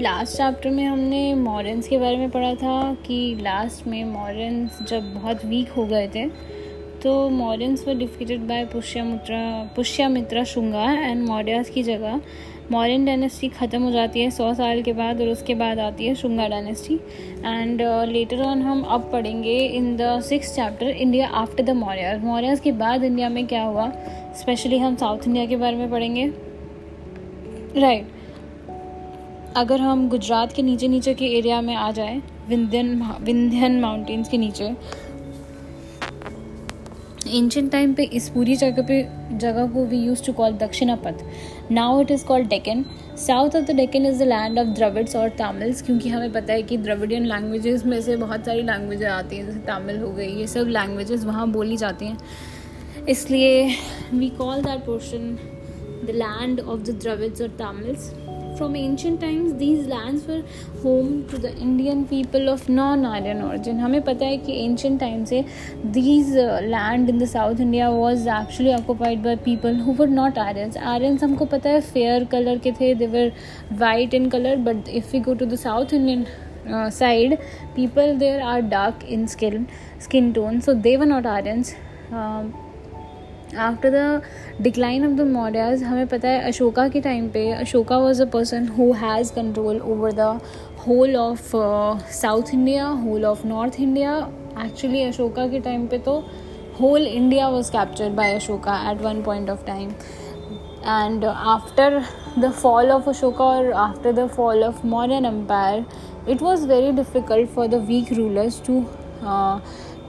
Last chapter में हमने मॉरन्स के बारे में पढ़ा था कि लास्ट में मॉरन्स जब बहुत वीक हो गए थे तो Mauryans were defeated by Pushyamitra Pushyamitra Shunga and Mauryas की जगह मॉरन डायनेस्टी ख़त्म हो जाती है सौ साल के बाद और उसके बाद आती है Shunga dynasty and later on हम अब पढ़ेंगे in the six chapter India after the Maurya Mauryas के बाद इंडिया में क्या हुआ? स्पेशली हम साउथ इंडिया के बारे में पढ़ेंगे. Right right. अगर हम गुजरात के नीचे नीचे के एरिया में आ जाए, विंध्यन विंध्यन माउंटेन्स के नीचे एंशंट टाइम पे इस पूरी जगह पे, जगह को we use to call Dakshinapath. Now it is called Deccan south of the Deccan is the land of Dravids और तमिल्स क्योंकि हमें पता है कि द्रविडियन लैंग्वेजेस में से बहुत सारी लैंग्वेजें आती हैं, जैसे तमिल हो गई, ये सब लैंग्वेजेस वहाँ बोली जाती हैं. इसलिए we call that portion the land of the Dravids और Tamils from ancient times these lands were home to the Indian people of non-Aryan origin हमें पता है कि ancient time से these uh, land in the South India was actually occupied by people who were not Aryans Aryans हमको पता है fair color के थे they were white in color but if we go to the South Indian uh, side people there are dark in skin skin tone so they were not Aryans um, after the decline of the Mauryas हमें पता है अशोका के time पे Ashoka was a person who has control over the whole of south India whole of north India actually Ashoka के time पे तो whole India was captured by Ashoka at one point of time and after the fall of Ashoka और after the fall of modern empire was very difficult for the weak rulers to uh,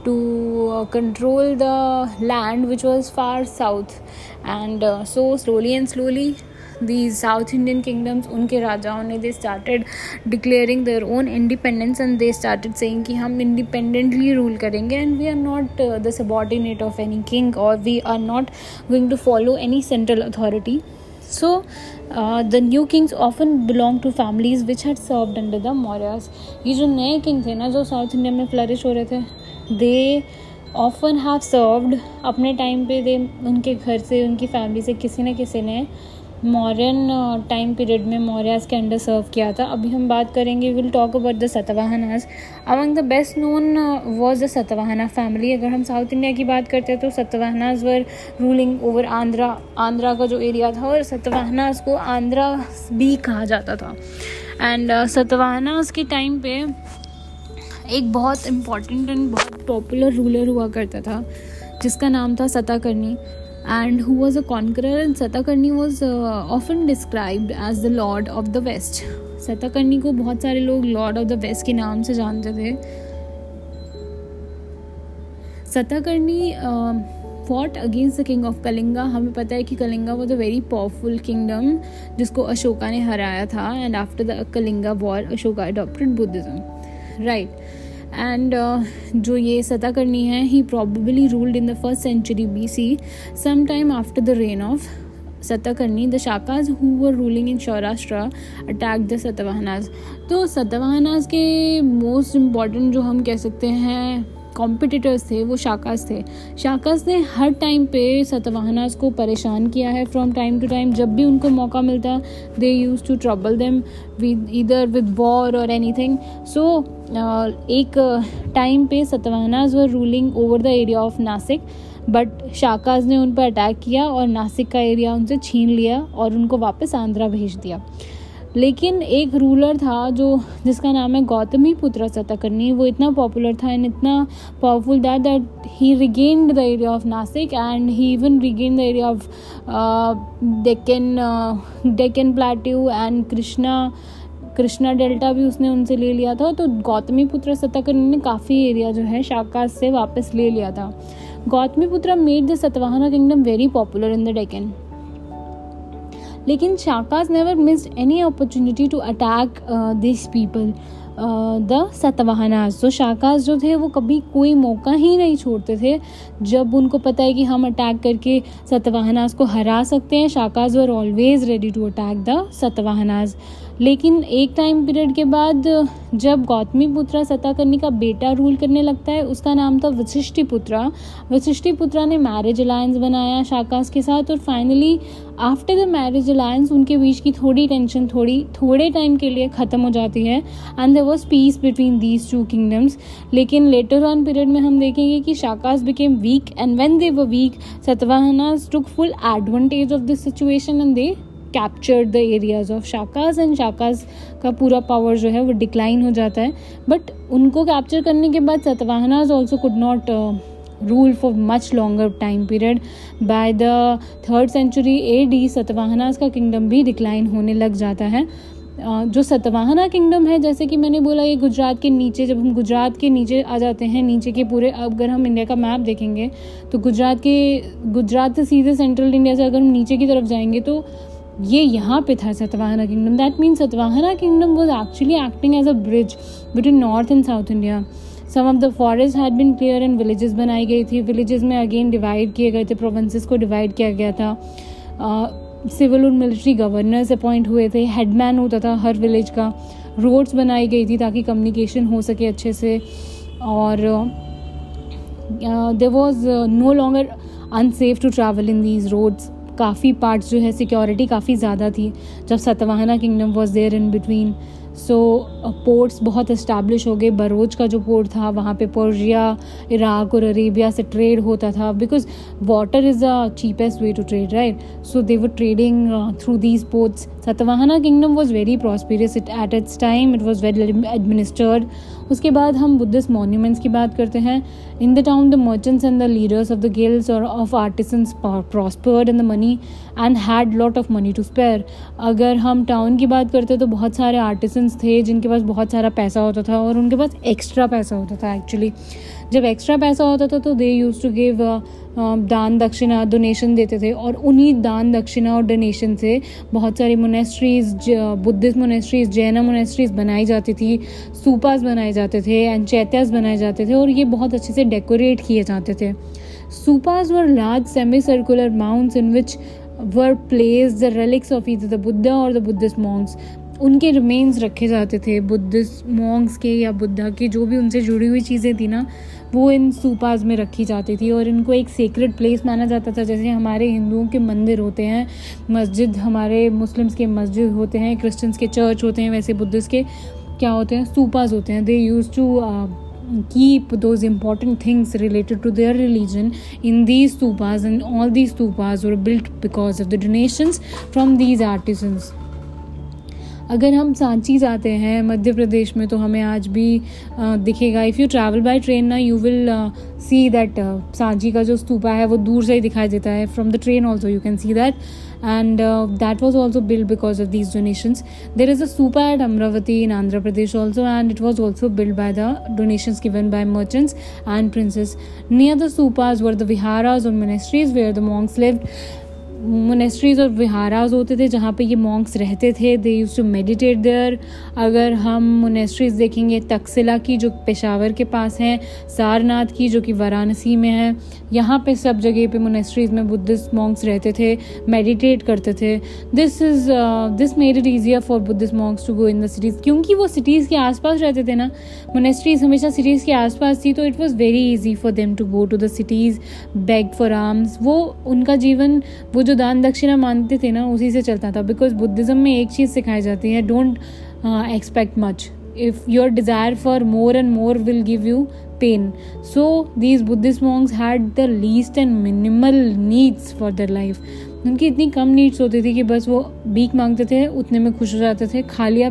to uh, control the land which was far south and uh, so slowly and slowly these south indian kingdoms unke rajaon ne they started declaring their own independence and they started saying ki hum independently rule karenge and we are not uh, the subordinate of any king or we are not going to follow any central authority so uh, the new kings often belong to families which had served under the Mauryas. ये जो नए king थे ना जो south India में flourish हो रहे थे दे ऑफन हैव सर्व्ड अपने टाइम पे दे उनके घर से, उनकी फैमिली से किसी न किसी ने मॉडर्न टाइम पीरियड में मौर्याज के अंडर सर्व किया था। अभी हम बात करेंगे will talk about the Satavahanas among the best known was the Satavahana family अगर हम साउथ इंडिया की बात करते हैं तो Satavahanas were ruling over Andhra Andhra का जो एरिया था और सतवाहनाज को आंध्रा भी कहा जाता था। एंड सतवाहनाज के टाइम पे एक बहुत इंपॉर्टेंट एंड बहुत पॉपुलर रूलर हुआ करता था, जिसका नाम था Satakarni. And who was a conqueror and Satakarni was often described as the lord of the west Satakarni को बहुत सारे लोग लॉर्ड ऑफ़ द वेस्ट के नाम से जानते थे। Satakarni fought against the king of Kalinga हमें पता है कि Kalinga was a very powerful kingdom जिसको अशोका ने हराया था and after the Kalinga war Ashoka adopted Buddhism right and uh, जो ये सता करनी है he probably ruled in the first century B C some time after the reign of Satakarni the Shakas who were ruling in Saurashtra attack the Satavahanas तो सतवाहनाज के most important जो हम कह सकते हैं कॉम्पिटिटर्स थे, वो शाकास थे। शाकास ने हर टाइम पे सतवाहनास को परेशान किया है फ्रॉम टाइम टू टाइम जब भी उनको मौका मिलता they use to trouble them with इधर विद वॉर और एनी थिंग सो एक टाइम पे Satavahanas were ruling over the area of Nashik but Shakas ने उन पर अटैक किया और नासिक का एरिया उनसे छीन लिया और उनको वापस आंध्रा भेज दिया। लेकिन एक रूलर था जो, जिसका नाम है गौतमी पुत्र सतकर्णी, वो इतना पॉपुलर था एंड इतना powerful that that he regained the area of Nashik and he even regain the area of Deccan Deccan plateau and Krishna Krishna delta भी उसने उनसे ले लिया था। तो गौतमी पुत्र सतकर्णी ने काफ़ी एरिया जो है शाकाश से वापस ले लिया था। Gautamiputra made the Satavahana kingdom very popular in the Deccan लेकिन Shakas never missed any opportunity to attack this people the Satavahanas तो शाकाज जो थे, वो कभी कोई मौका ही नहीं छोड़ते थे। जब उनको पता है कि हम अटैक करके सतवाहनाज को हरा सकते हैं Shakas were always ready to attack the Satavahanas लेकिन एक टाइम पीरियड के बाद, जब गौतमी पुत्रा सताकर्णी का बेटा रूल करने लगता है, उसका नाम था वशिष्ठि पुत्रा। वशिष्ठि पुत्रा ने मैरिज अलायंस बनाया शाकास के साथ और finally after the marriage alliance उनके बीच की थोड़ी टेंशन थोड़ी, थोड़े टाइम के लिए ख़त्म हो जाती है। And there was peace between these two kingdoms लेकिन लेटर ऑन पीरियड में हम देखेंगे कि Shakas became weak and when they weak Satavahanas took full advantage of this situation and they captured the areas of Shakas and Shakas का पूरा power जो है वो डिक्लाइन हो जाता है। बट उनको कैप्चर करने के बाद Satavahanas also could not rule for much longer time period by the third century A D Satavahanas का किंगडम भी डिक्लाइन होने लग जाता है। Uh, जो सतवाहना किंगडम है जैसे कि मैंने बोला ये गुजरात के नीचे जब हम गुजरात के नीचे आ जाते हैं नीचे के पूरे अगर हम इंडिया का मैप देखेंगे तो गुजरात के गुजरात से सीधे सेंट्रल इंडिया से अगर हम नीचे की तरफ़ जाएँगे तो ये यहाँ पे था Satavahana kingdom that mean Satavahana kingdom was actually acting as a bridge between north and south India some of the forest had been cleared and villages बनाई गई थी. विलेजेस में अगेन डिवाइड किए गए थे. प्रोविंसेस को डिवाइड किया गया था. सिविल और मिलिट्री गवर्नर्स अपॉइंट हुए थे. हेडमैन होता था हर विलेज का. रोड्स बनाई गई थी ताकि कम्युनिकेशन हो सके अच्छे से. और there was no longer unsafe to travel in these roads काफ़ी पार्ट्स जो है सिक्योरिटी काफ़ी ज़्यादा थी, जब Satavahana kingdom was there in between so ports बहुत इस्टेब्लिश हो गए। बरोज का जो पोर्ट था, वहाँ पे पर्जिया इराक और अरेबिया से ट्रेड होता था। Because water is the cheapest way to trade right so they were trading through these ports Satavahana kingdom was very prosperous it at its time it was very administered उसके बाद हम Buddhist monuments की बात करते हैं. In the town the merchants and the leaders of the guilds और of artisans prospered in the money and had lot of money to spare अगर हम टाउन की बात करते तो बहुत सारे आर्टिसंस थे जिनके पास बहुत सारा पैसा होता था और उनके पास एक्स्ट्रा पैसा होता था एक्चुअली जब एक्स्ट्रा पैसा होता था तो दे यूज़ टू गिव दान दक्षिणा डोनेशन देते थे और उन्हीं दान दक्षिणा और डोनेशन से बहुत सारी monasteries Buddhist monasteries Jain monasteries बनाई जाती थी सूपास बनाए जाते थे एंड चैत्यास बनाए जाते थे और ये बहुत अच्छे से डेकोरेट किए जाते थे। Stupas were large semicircular mounts in which were placed the relics of Eid the Buddha और द बुद्धिस्ट मॉन्ग्स उनके रिमेन्स रखे जाते थे बुद्धिस्ट मॉन्ग्स के या बुद्धा के, जो भी उनसे जुड़ी हुई चीज़ें थी ना वो इन सूपाज में रखी जाती थी और इनको एक सीक्रेट प्लेस माना जाता था, जैसे हमारे हिंदुओं के मंदिर होते हैं, मस्जिद हमारे मुस्लिम्स के मस्जिद होते हैं क्रिश्चियंस के चर्च होते हैं, वैसे बुद्धिस के क्या होते हैं सूपाज होते हैं। They use to keep those important things related to their religion in these stupas and all these stupas are built because of the donation from these artisans अगर हम सांची जाते हैं मध्य प्रदेश में तो हमें आज भी दिखेगा। If you travel by train ना you will see that Sanchi का जो स्तूपा है, वो दूर से ही दिखाई देता है। From the train also you can see that and that was also build because of these donations there is a super at Amaravati in Andhra Pradesh also and it was also build by the donation given by merchants and princes near the stupas were the vihara monasteries where the monks lived monasteries और विहाराज होते थे जहाँ पे ये monks रहते थे they use to meditate there अगर हम मोनेस्ट्रीज देखेंगे तकसिला की जो पेशावर के पास हैं सारनाथ की जो कि वाराणसी में है, यहाँ पे सब जगह पे मोनेस्ट्रीज में बुद्धिस्ट मॉन्क्स रहते थे मेडिटेट करते थे. This is this made it easier for Buddhist monks to go in the cities क्योंकि वो सिटीज़ के आसपास रहते थे ना मोनेस्ट्रीज हमेशा सिटीज़ के आसपास थी तो it was very easy for them to go to the cities beg for alms वो, उनका जीवन, वो जो दान दक्षिणा मानते थे ना उसी से चलता था बिकॉज़ बुद्धिज़्म में एक चीज़ सिखाई जाती है don't expect much if your desire for more and more will give you pain so these buddhist monks had the least and minimal needs for their life उनकी इतनी कम नीड्स होती थी कि बस वो भीख मांगते थे उतने में खुश हो जाते थे खा लिया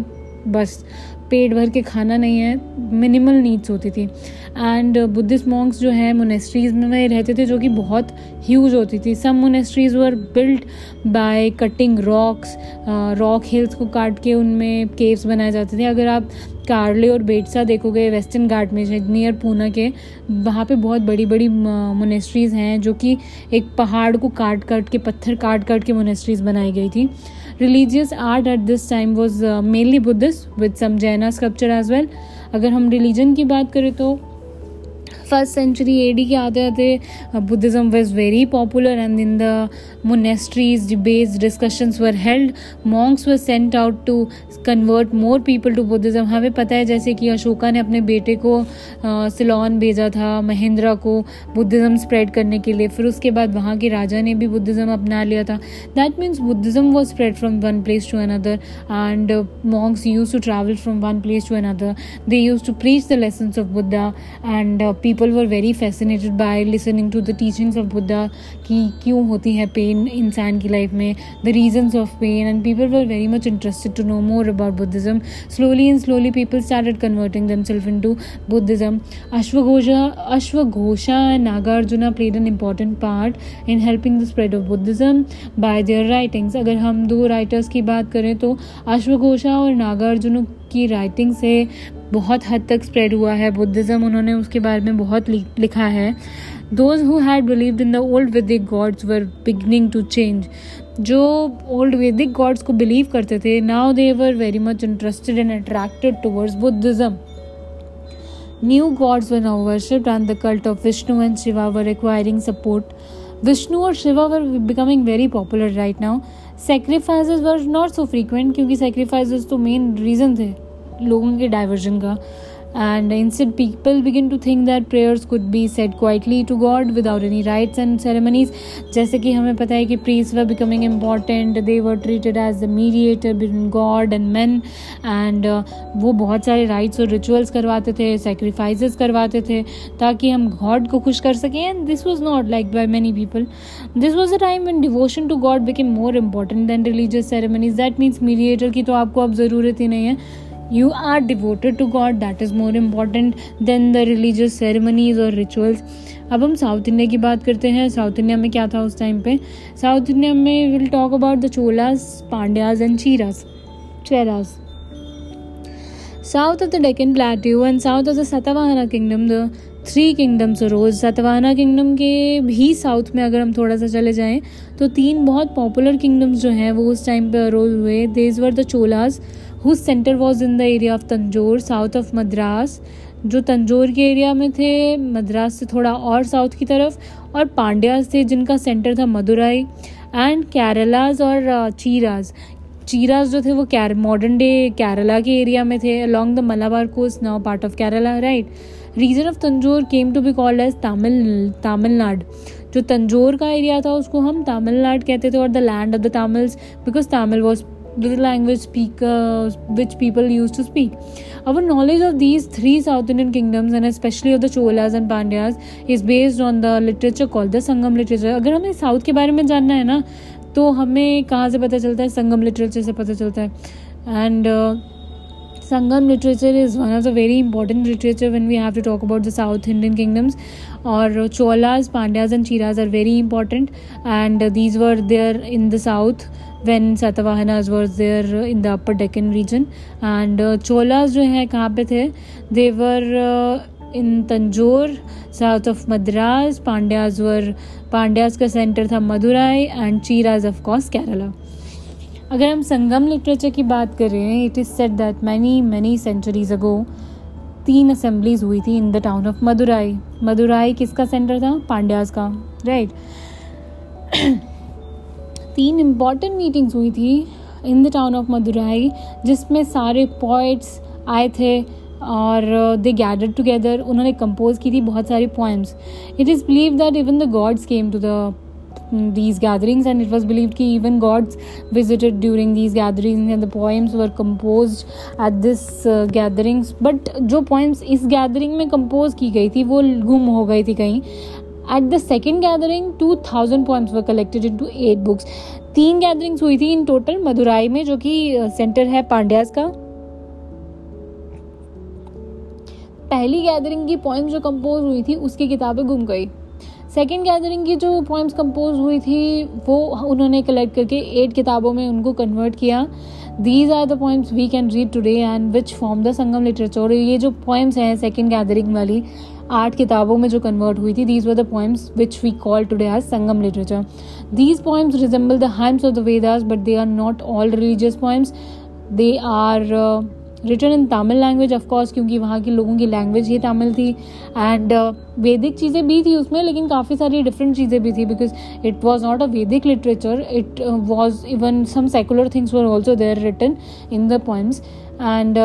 बस पेट भर के खाना नहीं है मिनिमल नीड्स होती थी। एंड बुद्धिस्ट मॉन्क्स जो है मोनेस्ट्रीज में रहते थे जो कि बहुत ह्यूज होती थी। Some monasteries were built by cutting rocks rock hills को काट के उनमें केव्स बनाए जाते थे। अगर आप कार्ले और बेटसा देखोगे वेस्टर्न घाट में नियर पूना के, वहाँ पे बहुत बड़ी बड़ी मोनेस्ट्रीज़ हैं, जो कि एक पहाड़ को काट काट के, पत्थर काट काट के मोनेस्ट्रीज़ बनाई गई थी। Religious art at this time was mainly Buddhist with some Jaina sculpture as well अगर हम रिलीजन की बात करें तो फ़र्स्ट सेंचुरी एडी के आते आते Buddhism was very popular and in the monasteries based discussions were held monks were sent out to convert more people to Buddhism हमें पता है जैसे कि अशोका ने अपने बेटे को सिलोन भेजा था महेंद्रा को बुद्धिज़्म स्प्रेड करने के लिए। फिर उसके बाद वहाँ के राजा ने भी बुद्धिज़्म अपना लिया था। That means Buddhism was spread from one place to another and monks use to travel from one place to another they use to preach the lessons of Buddha and people people were very fascinated by listening to the teachings of Buddha कि क्यों होती है pain इंसान की life में the reasons of pain and people were very much interested to know more about Buddhism slowly and slowly people started converting them self in to Buddhism अश्वघोषा अश्वघोषा and Nagarjuna played an important part in helping the spread of Buddhism bye there writings अगर हम दो writers की बात करें तो अश्वघोषा और नागार्जुन की writing से बहुत हद तक स्प्रेड हुआ है। बुद्धिज़्म उन्होंने उसके बारे में बहुत लिखा है। Those who had believed in the old Vedic gods were beginning to change जो ओल्ड वैदिक गॉड्स को बिलीव करते थे now they were very much interested and attracted towards Buddhism new gods were now worshipped and the cult of Vishnu and Shiva were requiring support Vishnu और Shiva were becoming very popular right now sacrifices were not so frequent क्योंकि sacrifices तो main reason थे। लोगों के diversion का। And in sit people begin to think that prayers could be said quietly to God without any rites and ceremonies जैसे कि हमें पता है कि priests were becoming important they were treated as a mediator between God and man and वो बहुत सारे rites और रिचुअल्स करवाते थे सेक्रीफाइस करवाते थे, ताकि हम गॉड को खुश कर सकें। And this was not like by many people this was a time when devotion to God became more important than religious ceremonies that means mediator की तो आपको अब ज़रूरत ही नहीं है। You are devoted to God. That is more important than the religious ceremonies or rituals. अब हम south India की बात करते हैं। साउथ इंडिया में क्या था उस टाइम पे? साउथ इंडिया में will talk about the Cholas Pandyas and Cheras Cheras south of the Deccan plateau and south of the Satavahana kingdom the three kingdoms rose Satavahana kingdom के भी south में अगर हम थोड़ा सा चले जाएँ तो तीन बहुत पॉपुलर किंगडम्स जो हैं, वो उस टाइम पे अरोज हुए. These were the Cholas whose centre was in the area of Tanjore south of Madras जो तंजोर के एरिया में थे मद्रास से थोड़ा और साउथ की तरफ़, और पांड्याज थे जिनका सेंटर था मदुराई एंड केरलाज और चीराज चीराज जो थे वो कैर मॉडर्न डे केरला के एरिया में थे along the Malabar coast now part of Kerala right region of Tanjore came to be called as Tamil Tamilnad जो तंजोर का एरिया था, उसको हम तमिलनाड कहते थे और the land of the Tamils because Tamil was the language speakers which people used to speak. Our knowledge of these three South Indian kingdoms and especially of the Cholas and Pandyas is based on the literature called the Sangam literature. अगर हमें south के बारे में जानना है ना तो हमें कहाँ से पता चलता है संगम लिटरेचर से पता चलता है and Sangam literature is one of the very important literature when we have to talk about the South Indian kingdoms. Or Cholas, Pandyas, and Chiras are very important, and these were there in the south when Satavahanas was there in the upper Deccan region. And uh, Cholas जो है कहाँ पे थे they were uh, in Tanjore, south of Madras. Pandyas were Pandyas का center था Madurai and Chiras of course Kerala. अगर हम Sangam literature की बात करें it is said that many many centuries ago तीन असेंबलीज हुई थी in the town of Madurai Madurai किसका सेंटर था पांड्याज का राइट तीन इंपॉर्टेंट मीटिंग्स हुई थी in the town of Madurai जिसमें सारे पोइट्स आए थे और दे गैदर टुगेदर उन्होंने कंपोज की थी बहुत सारी poems it is believe that even the gods came to the these gatherings and it was believe कि even gods visited during these gathering and the poems were compose at this gatherings but जो poems इस gathering में compose की गई थी, वो गुम हो गई थी कहीं. At the second gathering two thousand points were collected into eight books तीन गैदरिंग्स हुई थी इन टोटल मदुराई में, जो कि सेंटर है पांड्यास का। पहली गैदरिंग की पॉइंट्स जो कंपोज हुई थी, उसकी किताबें गुम गई। सेकेंड गैदरिंग की जो पोइम्स कंपोज हुई थी, वो उन्होंने कलेक्ट करके एट किताबों में उनको कन्वर्ट किया। These are the poems we can read today and which form the Sangam literature ये जो पोइम्स हैं सेकेंड गैदरिंग वाली आठ किताबों में जो कन्वर्ट हुई थी these were the poems which we call today as Sangam literature these poems resemble the hymns of the Vedas but they are not all religious poems they are written in Tamil language of course क्योंकि वहाँ के लोगों की language ही तमिल थी. And वैदिक चीज़ें भी थी उसमें, लेकिन काफ़ी सारी डिफरेंट चीज़ें भी थी because it was not a Vedic literature it was even some secular things were also there written in the poems and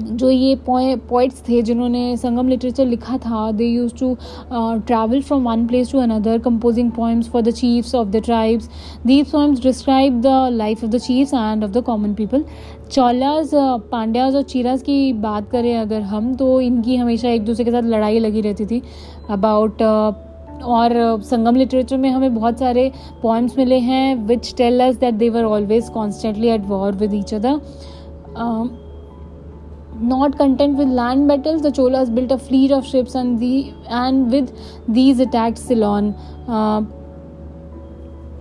जो ये पोइट्स थे जिन्होंने संगम लिटरेचर लिखा था they use to travel from one place to another composing poems for the chiefs of the tribes these poems describe the life of the chiefs and of the common people Cholas Pandyas और चीराज की बात करें अगर हम तो इनकी हमेशा एक दूसरे के साथ लड़ाई लगी रहती थी। अबाउट uh, और संगम लिटरेचर में हमें बहुत सारे पोइम्स मिले हैं which tell us that they were always constantly at war with each other not content with land battles, the Cholas built a fleet of ships and the and with these attacked Ceylon. Uh,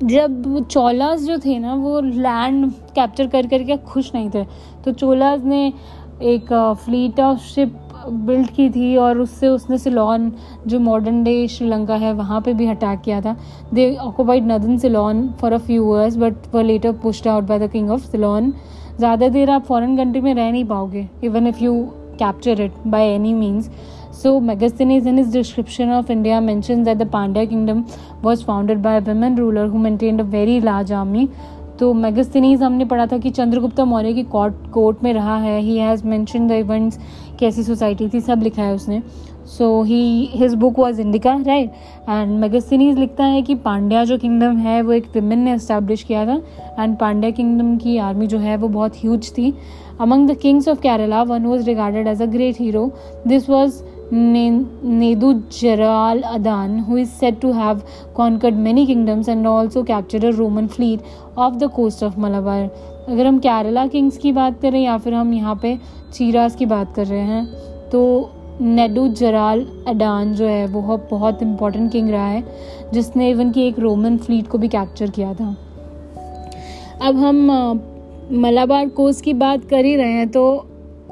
जब चोलास जो थे ना वो land capture कर करके खुश नहीं थे। तो चोलास ने एक फ्लीट ऑफ़ शिप बिल्ड की थी और उससे उसने सिलोन जो मॉडर्न डे श्रीलंका है वहाँ पे भी अटैक किया था। They occupied northern Ceylon for a few years but were later pushed out by the king of Ceylon ज़्यादा देर आप फॉरेन कंट्री में रह नहीं पाओगे even if you capture it by any means so Megasthenes in his description of India mention that the Pandya kingdom was founded by woman ruler who maintained a very large army तो Megasthenes हमने पढ़ा था कि चंद्रगुप्त मौर्य की court court में रहा है। He has mention the events कैसी सोसाइटी थी, सब लिखा है उसने। So he his book was Indica right and Megasthenes लिखता है कि पांड्या जो किंगडम है, वो एक विमेन ने इस्टेब्लिश किया था। एंड पांड्या किंगडम की आर्मी जो है, वो बहुत ह्यूज थी। Among the kings of Kerala one was regarded as a great hero this was Nedu Jeral Adan who is said to have conquered many kingdoms and also capture a Roman fleet of the coast of Malabar अगर हम Kerala Kings की बात करें या फिर हम यहाँ पे चीरास की बात कर रहे हैं तो नेडू जराल अडान जो है, वो बहुत इंपॉर्टेंट किंग रहा है, जिसने इवन की एक रोमन फ्लीट को भी कैप्चर किया था। अब हम मलाबार कोस्ट की बात कर ही रहे हैं तो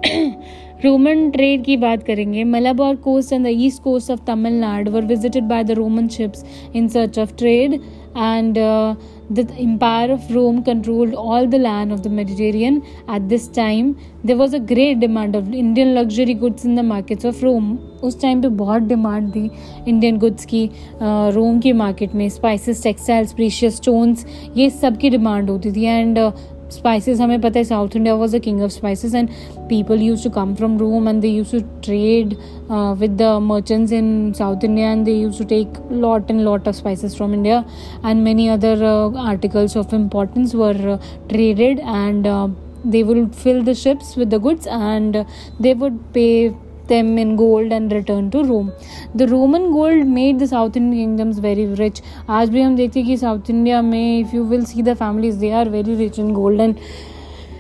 रोमन ट्रेड की बात करेंगे। Malabar coast and the east coast of Tamilnadu were visited by the Roman ships in search of trade and the empire of Rome controlled all the land of the Mediterranean. At this time, there was a great demand of Indian luxury goods in the markets of Rome. उस time पे बहुत demand थी Indian goods की Rome के market में spices textiles precious stones ये सब की डिमांड होती थी एंड spices हमें पता है South India was the king of spices and people used to come from Rome and they used to trade with the merchants in South India, and they used to take lot and lot of spices from India, and many other uh, articles of importance were uh, traded, and uh, they would fill the ships with the goods, and they would pay them in gold and return to Rome. The Roman gold made the South Indian kingdoms very rich. आज भी हम देखते हैं कि south India में if you will see the families they are very rich in gold and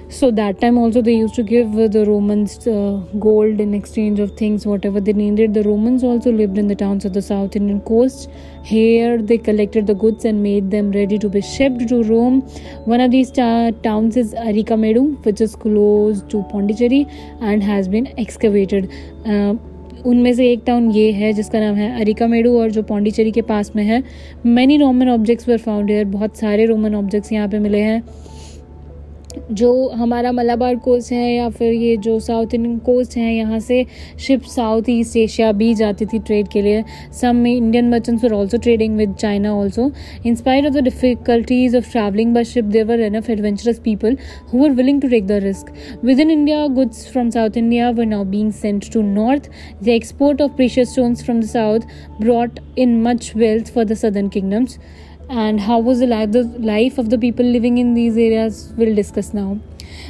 so that time also they used to give the romans uh, gold in exchange of things whatever they needed the romans also lived in the towns of the south indian coast here they collected the goods and made them ready to be shipped to rome one of these ta- towns is arikamedu which is close to pondicherry and has been excavated uh, उनमें से एक town ये है जिसका नाम है अरिकामेडू और जो पौंडीचेरी के पास में है many Roman objects were found here बहुत सारे रोमन ऑब्जेक्ट्स यहाँ पे मिले हैं जो हमारा मलाबार कोस्ट है या फिर ये जो साउथ इंडियन कोस्ट है, यहाँ से शिप साउथ ईस्ट एशिया भी जाती थी ट्रेड के लिए। Some Indian merchants were also trading with China also in spite of the difficulties of travelling by ship there were enough adventurous people who were willing to take the risk within India goods from south India were now being sent to north the export of precious stones from the south brought in much wealth for the southern kingdoms and how was the life the life of the people living in these areas? We'll discuss now.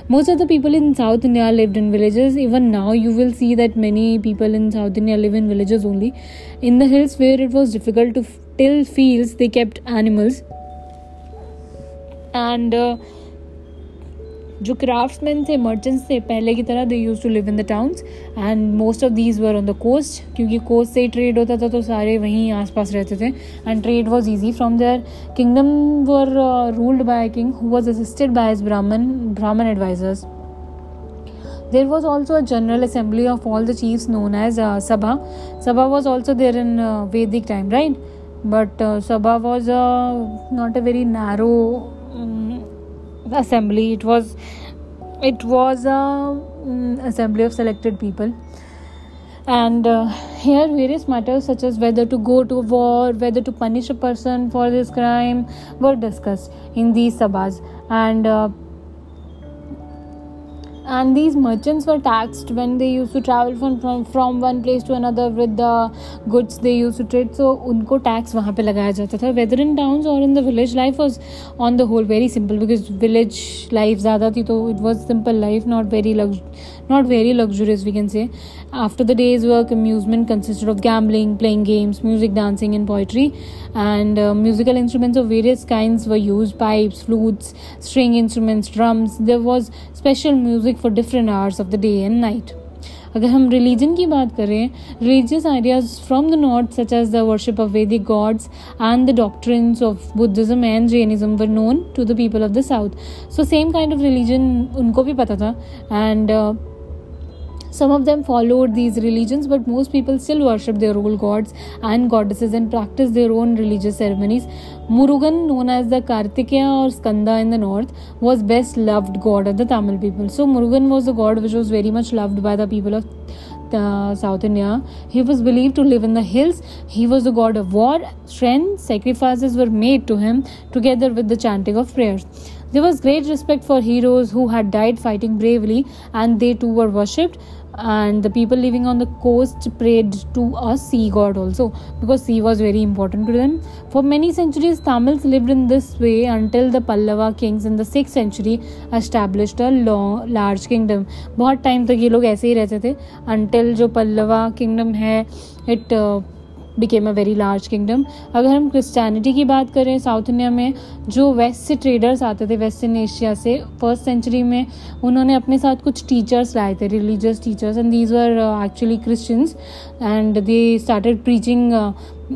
Most of the people in south india lived in villages. Even now you will see that many people in south india live in villages only. In the hills where it was difficult to till fields they kept animals. And uh, जो craftsmen थे merchants थे पहले की तरह they use to live in the towns and most of these were on the coast क्योंकि coast से ही ट्रेड होता था तो सारे वहीं आसपास रहते थे and trade was easy from there kingdom were ruled by king who was assisted by his Brahmin Brahmin advisers there was also a general assembly of all the chiefs was also there in uh, vedic time right? But uh, sabha was uh, not a very narrow um, assembly. It was it was a um, assembly of selected people. And uh, here various matters such as whether to go to war whether to punish a person for this crime were discussed in these sabhas. And uh, and these merchants were taxed when they used to travel from, from from one place to another with the goods they used to trade so unko tax wahan pe lagaya jata tha whether in towns or in the village life was on the whole very simple because village life zyada thi to it was simple life not very lux- not very luxurious we can say after the day's work amusement consisted of gambling playing games music dancing and poetry and uh, musical instruments of various kinds were used pipes flutes string instruments drums there was special music for different hours of the day and night अगर हम religion की बात करें religious ideas from the north such as the worship of Vedic gods and the doctrines of Buddhism and Jainism were known to the people of the south so same kind of religion उनको भी पता था and some of them followed these religions, but most people still worship their old gods and goddesses and practice their own religious ceremonies. Murugan, known as the Kartikeya or Skanda in the north, was best loved god of the Tamil people. So Murugan was a god which was very much loved by the people of uh, South India. He was believed to live in the hills. He was the god of war, strength. Sacrifices were made to him together with the chanting of prayers. There was great respect for heroes who had died fighting bravely, and they too were worshipped and the people living on the coast prayed to a sea god also because sea was very important to them for many centuries tamils lived in this way until the pallava kings in the 6th century established a long large kingdom बहुत time तक ये लोग ऐसे ही रहते थे until जो Pallava kingdom है it became a very large kingdom अगर हम क्रिश्चियनिटी की बात करें साउथ इंडिया में जो वेस्ट से ट्रेडर्स आते थे वेस्टर्न एशिया से फ़र्स्ट सेंचुरी में, उन्होंने अपने साथ कुछ टीचर्स लाए थे religious teachers and these are actually Christians and they started preaching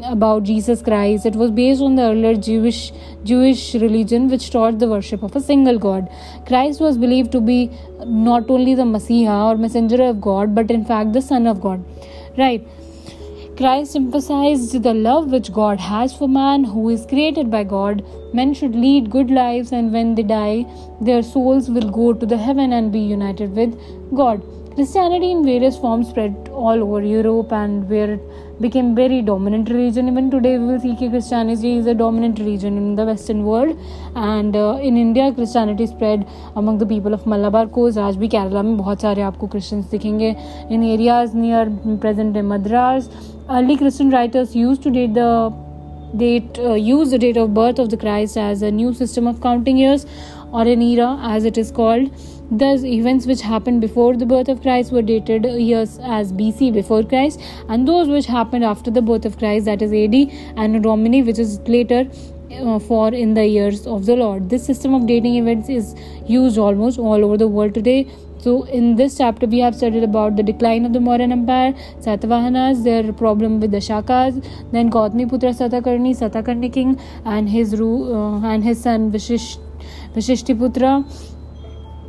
about Jesus Christ it was based on the earlier Jewish Jewish religion which taught the worship of a single God Christ was believe to be not only the मसीहा और messenger of God but in fact the son of God right Christ emphasized the love which God has for man who is created by God. Men should lead good lives, and when they die, their souls will go to the heaven and be united with God. Christianity in various forms spread all over Europe and where it became very dominant religion. Even today, we will see that Christianity is a dominant religion in the Western world. And uh, in India, Christianity spread among the people of Malabar coast. आज भी केरला में बहुत सारे आपको Christians दिखेंगे in areas near present day Madras early Christian writers used to date the date uh, use the date of birth of the Christ as a new system of counting years or an era as it is called. Thus, events which happened before the birth of Christ were dated years as BC before Christ, and those which happened after the birth of Christ, that is AD, and Domini, which is later uh, for in the years of the Lord. This system of dating events is used almost all over the world today. So, in this chapter, we have studied about the decline of the Mauryan Empire, Satavahanas, their problem with the Shakas, then Gautamiputra Satakarni, Satakarni king, and his uh, and his son Vishish, Vishishtiputra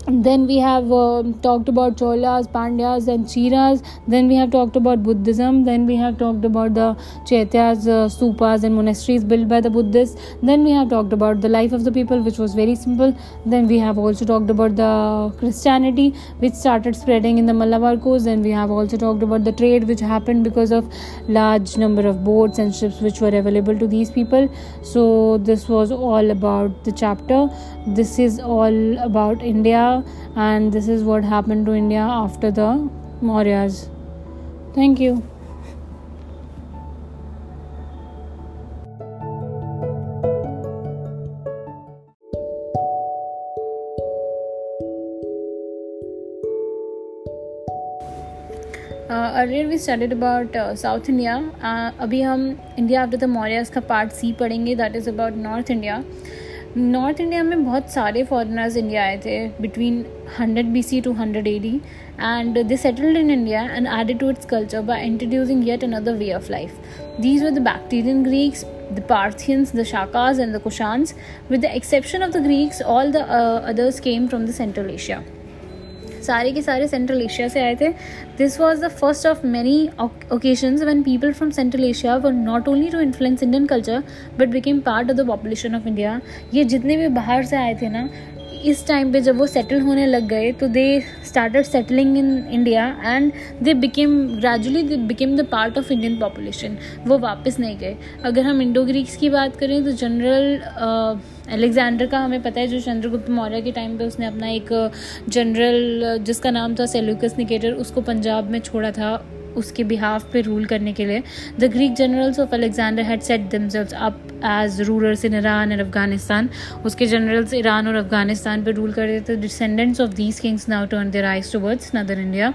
then we have uh, talked about cholas pandyas and chiras then we have talked about buddhism. Then we have talked about the chaityas uh, stupas and monasteries built by the buddhists. Then we have talked about the life of the people which was very simple. Then we have also talked about the christianity which started spreading in the malabar coast. Then we have also talked about the trade which happened because of large number of boats and ships which were available to these people. So this was all about the chapter. This is all about india and this is what happened to India after the Mauryas. Thank you. Earlier we studied about South India अभी हम India after the Mauryas का part C पढ़ेंगे that is about north India north India में बहुत सारे foreigners India आए थे between hundred B C to hundred A D and they settled in India and added to its culture by introducing yet another way of life these are the Bactrian Greeks the Parthians, the Shakas and the Kushans with the exception of the Greeks, all the uh, others came from the Central Asia. सारे के सारे Central Asia से आए थे। This was the first of many occasion when people from central Asia were not only to influence Indian culture but became part of the population of India ये जितने भी बाहर से आए थे ना इस टाइम पे जब वो सेटल होने लग गए तो they started settling in India and they became gradually they became the part of Indian population वो वापस नहीं गए। अगर हम इंडो ग्रीक्स की बात करें तो जनरल अलेक्जेंडर का हमें पता है, जो चंद्रगुप्त मौर्य के टाइम पे उसने अपना एक जनरल जिसका नाम था सेल्यूकस निकेटर उसको पंजाब में छोड़ा था। उसके बिहाफ पे रूल करने के लिए the Greek generals of Alexander had set themselves up as rulers in Iran and Afghanistan उसके जनरल्स ईरान और अफ़गानिस्तान पर रूल कर रहे थे। Descendants of these kings now turn their eyes towards northern India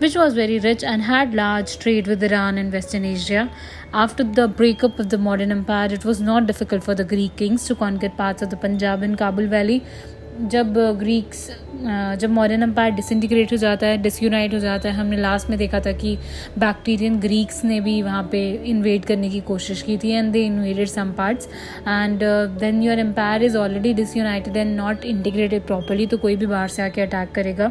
which was very rich and had large trade with Iran and western Asia After the breakup of the modern empire, it was not difficult for the Greek kings to conquer parts of the Punjab and Kabul Valley. जब Greeks जब modern empire disintegrate हो जाता है डिसयूनाइट हो जाता है, हमने last में देखा था कि बैक्टीरियन ग्रीक्स ने भी वहाँ पे इन्वेड करने की कोशिश की थी and they invaded some parts and then your empire is already disunited and not integrated properly तो कोई भी बाहर से आके अटैक करेगा.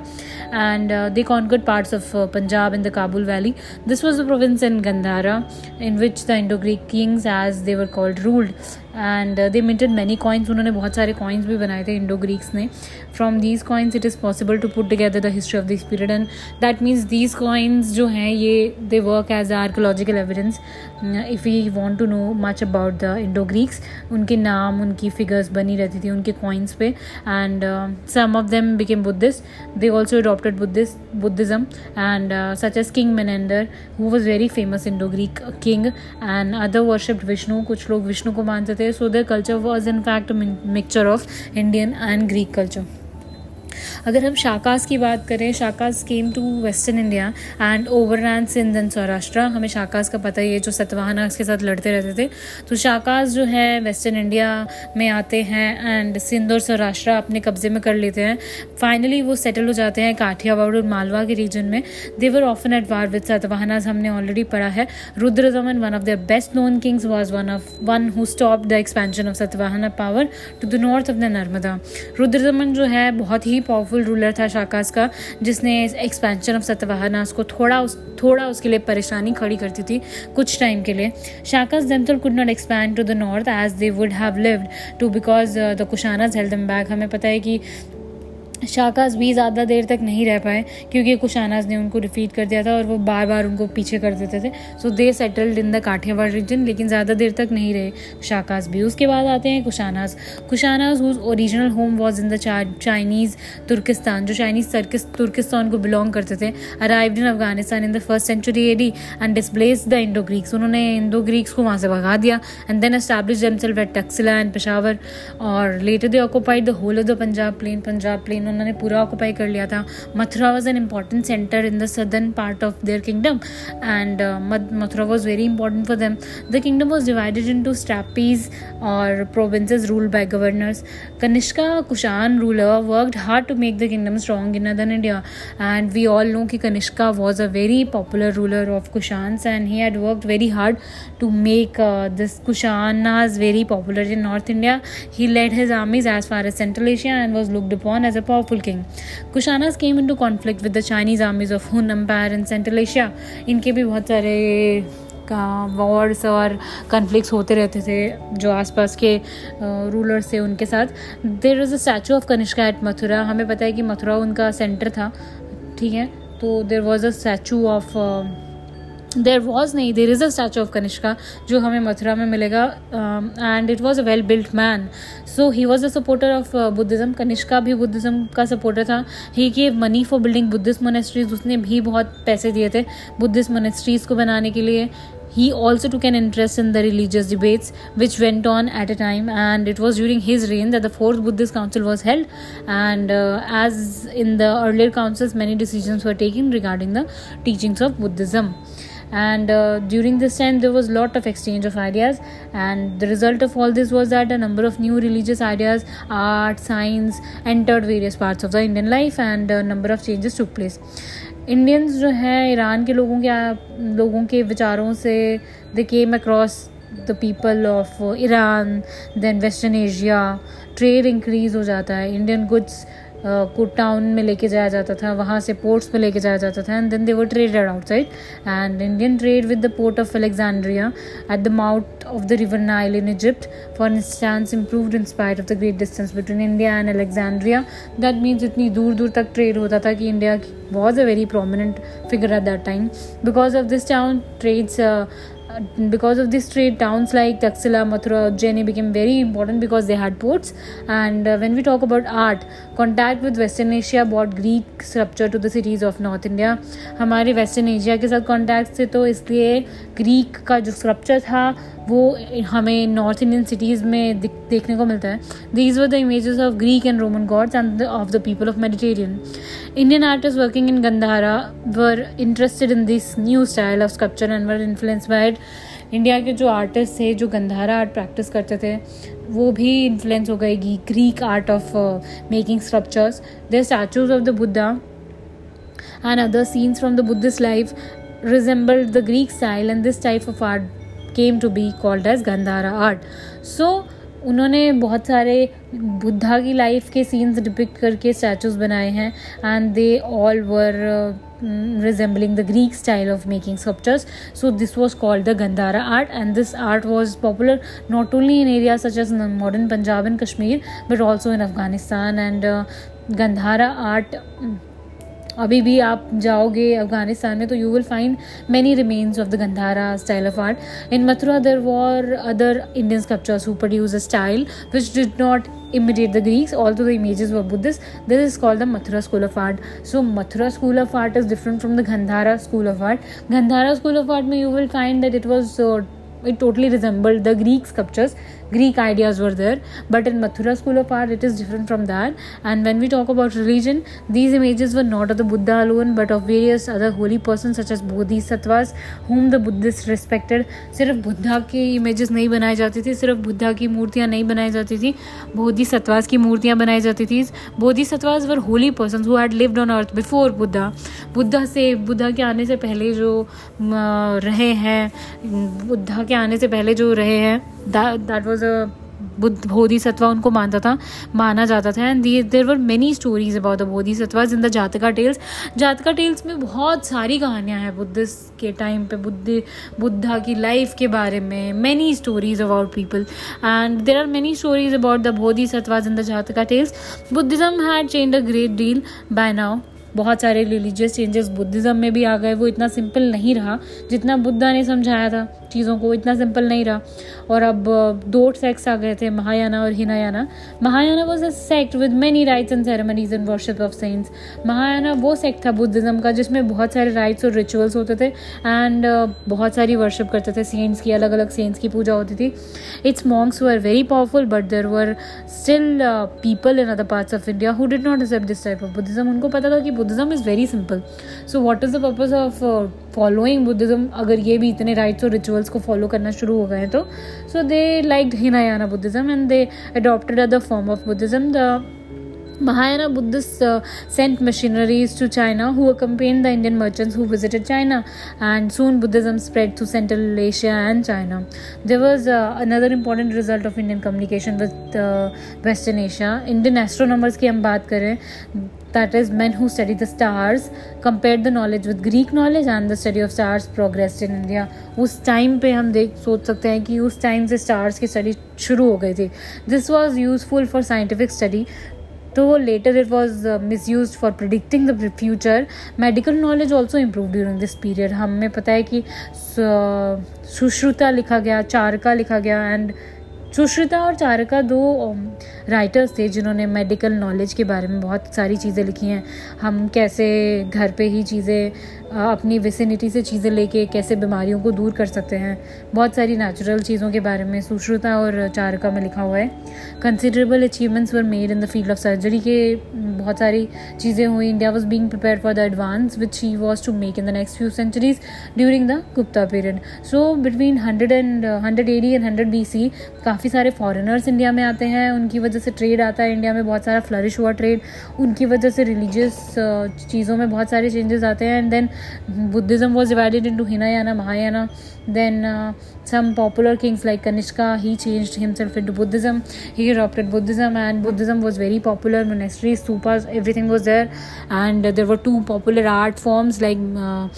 And they conquered parts of Punjab in the Kabul valley this was the province in Gandhara in which the Indo Greek kings as they were called ruled and they minted many coins उन्होंने बहुत सारे coins भी बनाए थे Indo Greeks ने. From these coins it is possible to put together the history of this period and that means these coins जो हैं, ये they work as archaeological evidence if you want to know much about the Indo Greeks उनके नाम, उनकी figures बनी रहती थी, उनके कॉइन्स पे। And some of them became Buddhist they also adopted Buddhist Buddhism and such as king Menander who was very famous Indo Greek king and other worshipped Vishnu कुछ लोग विष्णु को मानते थे। So their culture was fact a mixture of Indian and Greek culture. अगर हम शाकास की बात करें Shakas came to western India and overran Sindh and Saurashtra हमें शाकास का पता ही है, जो सतवाहना के साथ लड़ते रहते थे। तो शाकास जो है वेस्टर्न इंडिया में आते हैं एंड सिंध और सौराष्ट्र अपने कब्जे में कर लेते हैं। फाइनली वो सेटल हो जाते हैं काठियावाड़ और मालवा के रीजन में। They were often at war with Satavahana हमने ऑलरेडी पढ़ा है। Rudradaman one of the best known kings was one of one who stop the expansion of Satavahana power to the north of the Narmada Rudradaman जो है, बहुत ही powerful ruler था शाकास का, जिसने एक्सपेंशन ऑफ़ सतवाहनास को थोड़ा उस, थोड़ा उसके लिए परेशानी खड़ी करती थी कुछ टाइम के लिए। Shakas दमतुल could not expand to the north as they would have lived to because the Kushanas them back हमें पता है कि शाकाज भी ज़्यादा देर तक नहीं रह पाए, क्योंकि कुशानाज ने उनको डिफीट कर दिया था और वो बार बार उनको पीछे कर देते थे। So they settled in the Kathiawar region लेकिन ज़्यादा देर तक नहीं रहे शाकाज भी। उसके बाद आते हैं Kushanas. Kushanas whose original home was in the Chinese Turkistan जो चाइनीज़ तुर्किस्तान को बिलोंग करते थे arrived in Afghanistan in the first century AD and displace the Indo Greeks उन्होंने इंडो ग्रीक्स को वहाँ से भगा दिया and then establish themselves at Taxila and Peshawar और later they occupied the whole of the Punjab plain Punjab plain उन्होंने पूरा occupy कर लिया था। Mathura was an important centre in the southern part of their kingdom and Mathura was very important for them the kingdom was divided into satrapies और provinces ruled by governors Kanishka Kushan ruler worked hard to make the kingdom strong in northern India and we all know कि Kanishka was a very popular ruler of Kushans and he had worked very hard to make uh, this Kushanas very popular in North India. He led his armies as far as Central Asia and was looked upon as a powerful king. Kushanas came into conflict with the Chinese armies of Hun Empire in Central Asia. इनके भी बहुत सारे Wars और conflicts होते रहते थे जो आसपास के रूलर्स थे उनके साथ there is a statue of Kanishka at Mathura हमें पता है कि मथुरा उनका सेंटर था ठीक है तो there was a statue of there was नहीं there is a statue of Kanishka जो हमें मथुरा में मिलेगा and it was a well built man so he was a supporter of Buddhism Kanishka भी बुद्धिज़्म का सपोर्टर था he gave money for building Buddhist monasteries उसने भी बहुत पैसे दिए थे बुद्धिस्ट मोनेस्ट्रीज को बनाने के लिए He also took an interest in the religious debates which went on at a time, and it was during his reign that the Fourth Buddhist Council was held. And uh, as in the earlier councils, many decisions were taken regarding the teachings of Buddhism and uh, during this time there was a lot of exchange of ideas and the result of all this was that a number of new religious ideas art science entered various parts of the indian life and a number of changes took place Indians जो हैं Iran के लोगों के लोगों के विचारों से they came across the people of Iran then western Asia trade increase हो जाता है इंडियन गुड्स को टाउन में लेके जाया जाता था, वहाँ से पोर्ट्स में लेके जाया जाता था and then they were traded outside and Indian trade with the port of Alexandria at the mouth of the river Nile in Egypt for instance improved in spite of the great distance between India and Alexandria that means इतनी दूर दूर तक trade होता था कि India was a very prominent figure at that time because of this town trades because of this trade towns like taxila mathura ujjaini became very important because they had ports and uh, when we talk about art contact with western asia brought greek sculpture to the cities of north india हमारे western Asia के साथ contact थे तो इसलिए Greek का जो स्क्रप्चर था वो हमें नॉर्थ इंडियन सिटीज़ में देखने को मिलता है। These were the images of Greek and Roman gods and of the people of Mediterranean Indian artist working in Gandhara were interested in this new style of sculpture and were influence by India के जो artist थे, जो Gandhara art practice करते थे, वो भी influence हो गएगी Greek art of making sculptures the statues of the Buddha and other scenes from the Buddhist life resembled the Greek style and this type of art came to be called as Gandhara art so उन्होंने बहुत सारे बुद्धा की life के scenes depict करके statues बनाए हैं and they all were resembling the Greek style of making sculptures so this was called the Gandhara art and this art was popular not only in area such as modern Punjab and Kashmir but also in Afghanistan and Gandhara art अभी भी आप जाओगे अफ़गानिस्तान में तो you will find many remains of the Gandhara style of art in Mathura there were other Indian sculptures who produce a style which did not imitate the Greeks all the images were Buddhist this is called the Mathura school of art so Mathura school of art is different from the Gandhara school of art Gandhara school of art में you will find that it was it totally resembled the Greek sculptures Greek ideas were there, but in Mathura school of art, it is different from that. And when we talk about religion, these images were not of the Buddha alone, but of various other holy persons such as bodhisattvas, whom the Buddhists respected. सिर्फ़ बुद्धा की images नहीं बनाई जाती थी सिर्फ़ बुद्धा की मूर्तियाँ नहीं बनाई जाती थी बोधिसत्वास की मूर्तियाँ बनाई जाती थी Bodhisattvas were holy person who had lived on earth before Buddha Buddha से बुद्धा के आने से पहले जो रहे हैं बुद्धा के आने से पहले जो रहे हैं that was a Buddha Bodhisattva उनको मानता था, माना जाता था। And there were many stories about the Bodhisattvas in the Jataka tales Jataka tales में बहुत सारी कहानियाँ हैं बुद्धिस्ट के टाइम पे, बुद्ध, बुद्धा की लाइफ के बारे में many stories about people and there are many stories about the Bodhisattvas in the Jataka tales Buddhism had change a great deal by now बहुत सारे रिलीजियस चेंजेस बुद्धिज़्म में भी आ गए, वो इतना सिंपल नहीं रहा जितना बुद्धा ने समझाया था। चीज़ों को इतना सिंपल नहीं रहा। और अब दो सेक्ट्स आ गए थे महायाना और Hinayana Mahayana was a sect with many rites and ceremonies and worship of saints Mahayana वो सेक्ट था बुद्धिज़्म का जिसमें बहुत सारे राइट्स और रिचुअल्स होते थे एंड uh, बहुत सारी वर्शिप करते थे। सेंट्स की अलग अलग सेंट्स की पूजा होती थी। Its monks were very powerful but there were still people in other parts of India who did not accept this type of Buddhism उनको पता था कि Buddhism is very simple so what is the purpose of following Buddhism अगर ये भी इतने rites और rituals को फॉलो करना शुरू हो गए हैं तो so they like Hinayana Buddhism and they adopted a the form of Buddhism the Mahayana Buddhists uh, sent missionaries to China who accompanied the Indian merchants who visited China, and soon Buddhism spread to Central Asia and China. There was uh, another important result of Indian communication with uh, Western Asia. Indian astronomers की हम बात करें that is, men who study the stars compared the knowledge with greek knowledge and the study of stars progressed in india. उस time पे हम देख, सोच सकते हैं कि उस टाइम से स्टार्स की स्टडी शुरू हो गई थी। This was useful for scientific study तो later it was misuse for predicting the future medical knowledge also improve during this period हमें पता है कि सुश्रुता लिखा गया, चारका लिखा गया एंड सुश्रुता और चारका दो राइटर्स थे जिन्होंने मेडिकल नॉलेज के बारे में बहुत सारी चीज़ें लिखी हैं। हम कैसे घर पे ही चीज़ें अपनी विसिनिटी से चीज़ें लेके कैसे बीमारियों को दूर कर सकते हैं। बहुत सारी नेचुरल चीज़ों के बारे में सुश्रुता और चारका में लिखा हुआ है। Considerable achievements were made in the field of surgery के बहुत सारी चीज़ें हुई। India was being prepare for the advance which he was to make in the next few centuries during the Gupta period so between hundred and hundred AD and hundred B C काफ़ी सारे foreigners India में आते हैं। उनकी वजह से trade आता है। इंडिया में बहुत सारा फ्लरिश हुआ ट्रेड उनकी वजह से रिलीजियस चीज़ों में बहुत सारे चेंजेस आते हैं। And then Buddhism was divided into Hinayana, Mahayana, then uh, some popular kings like kanishka he changed himself into buddhism. He adopted buddhism and buddhism was very popular. Monasteries stupas everything was there. And there were two popular art forms like uh,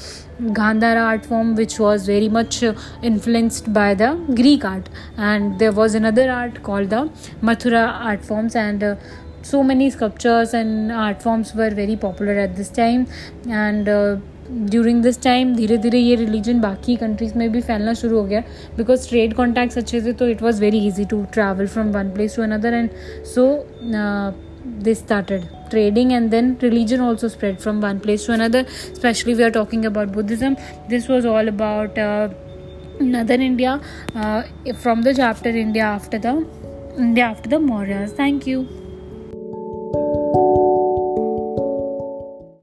Gandhara art form, which was very much influenced by the Greek art, and there was another art called the Mathura art forms, and uh, so many sculptures and art forms were very popular at this time. And uh, during this time धीरे धीरे ये religion बाकी countries में भी फैलना शुरू हो गया। बिकॉज़ ट्रेड कॉन्टैक्ट्स अच्छे थे तो it was very easy to travel from one place to another and so they started trading and then religion also spread from one place to another specially we are talking about Buddhism this was all about northern India from the chapter India after the India after the Mauryas thank you